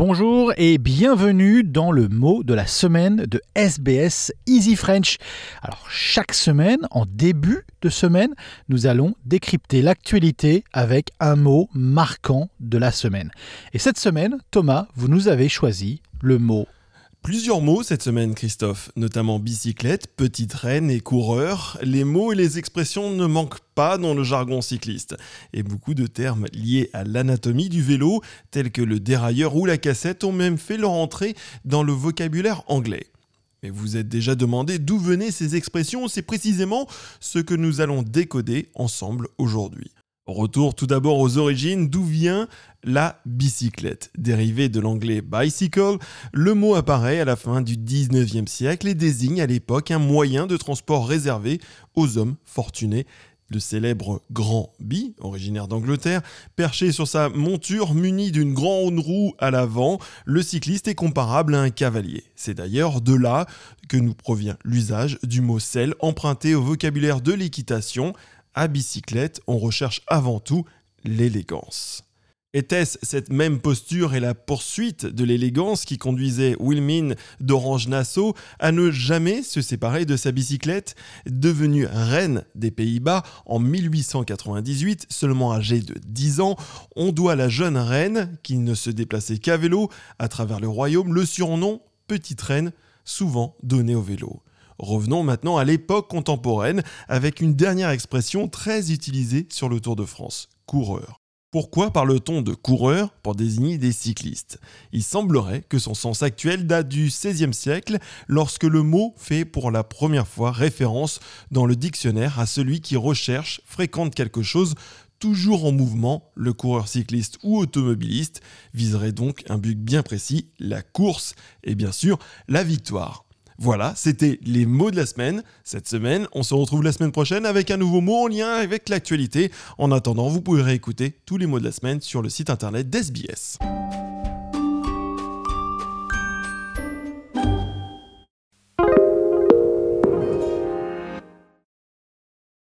bonjour et bienvenue dans le mot de la semaine de SBS Easy French. Alors chaque semaine, en début de semaine, nous allons décrypter l'actualité avec un mot marquant de la semaine. Et cette semaine, Thomas, vous nous avez choisi le mot Plusieurs mots cette semaine, Christophe, notamment bicyclette, petite reine et coureur. Les mots et les expressions ne manquent pas dans le jargon cycliste. Et beaucoup de termes liés à l'anatomie du vélo, tels que le dérailleur ou la cassette, ont même fait leur entrée dans le vocabulaire anglais. Mais vous êtes déjà demandé d'où venaient ces expressions, c'est précisément ce que nous allons décoder ensemble aujourd'hui. Retour tout d'abord aux origines, d'où vient la bicyclette? Dérivé de l'anglais bicycle, le mot apparaît à la fin du 19e siècle et désigne à l'époque un moyen de transport réservé aux hommes fortunés. Le célèbre Grand Bi, originaire d'Angleterre, perché sur sa monture muni d'une grande roue à l'avant, le cycliste est comparable à un cavalier. C'est d'ailleurs de là que nous provient l'usage du mot selle emprunté au vocabulaire de l'équitation à bicyclette, on recherche avant tout l'élégance. Était-ce cette même posture et la poursuite de l'élégance qui conduisait Wilmin d'Orange-Nassau à ne jamais se séparer de sa bicyclette Devenue reine des Pays-Bas en 1898, seulement âgée de 10 ans, on doit à la jeune reine, qui ne se déplaçait qu'à vélo à travers le royaume, le surnom Petite Reine, souvent donné au vélo. Revenons maintenant à l'époque contemporaine avec une dernière expression très utilisée sur le Tour de France, coureur. Pourquoi parle-t-on de coureur pour désigner des cyclistes? Il semblerait que son sens actuel date du XVIe siècle lorsque le mot fait pour la première fois référence dans le dictionnaire à celui qui recherche, fréquente quelque chose toujours en mouvement, le coureur cycliste ou automobiliste viserait donc un but bien précis, la course et bien sûr la victoire. Voilà, c'était les mots de la semaine. Cette semaine, on se retrouve la semaine prochaine avec un nouveau mot en lien avec l'actualité. En attendant, vous pouvez réécouter tous les mots de la semaine sur le site internet d'SBS.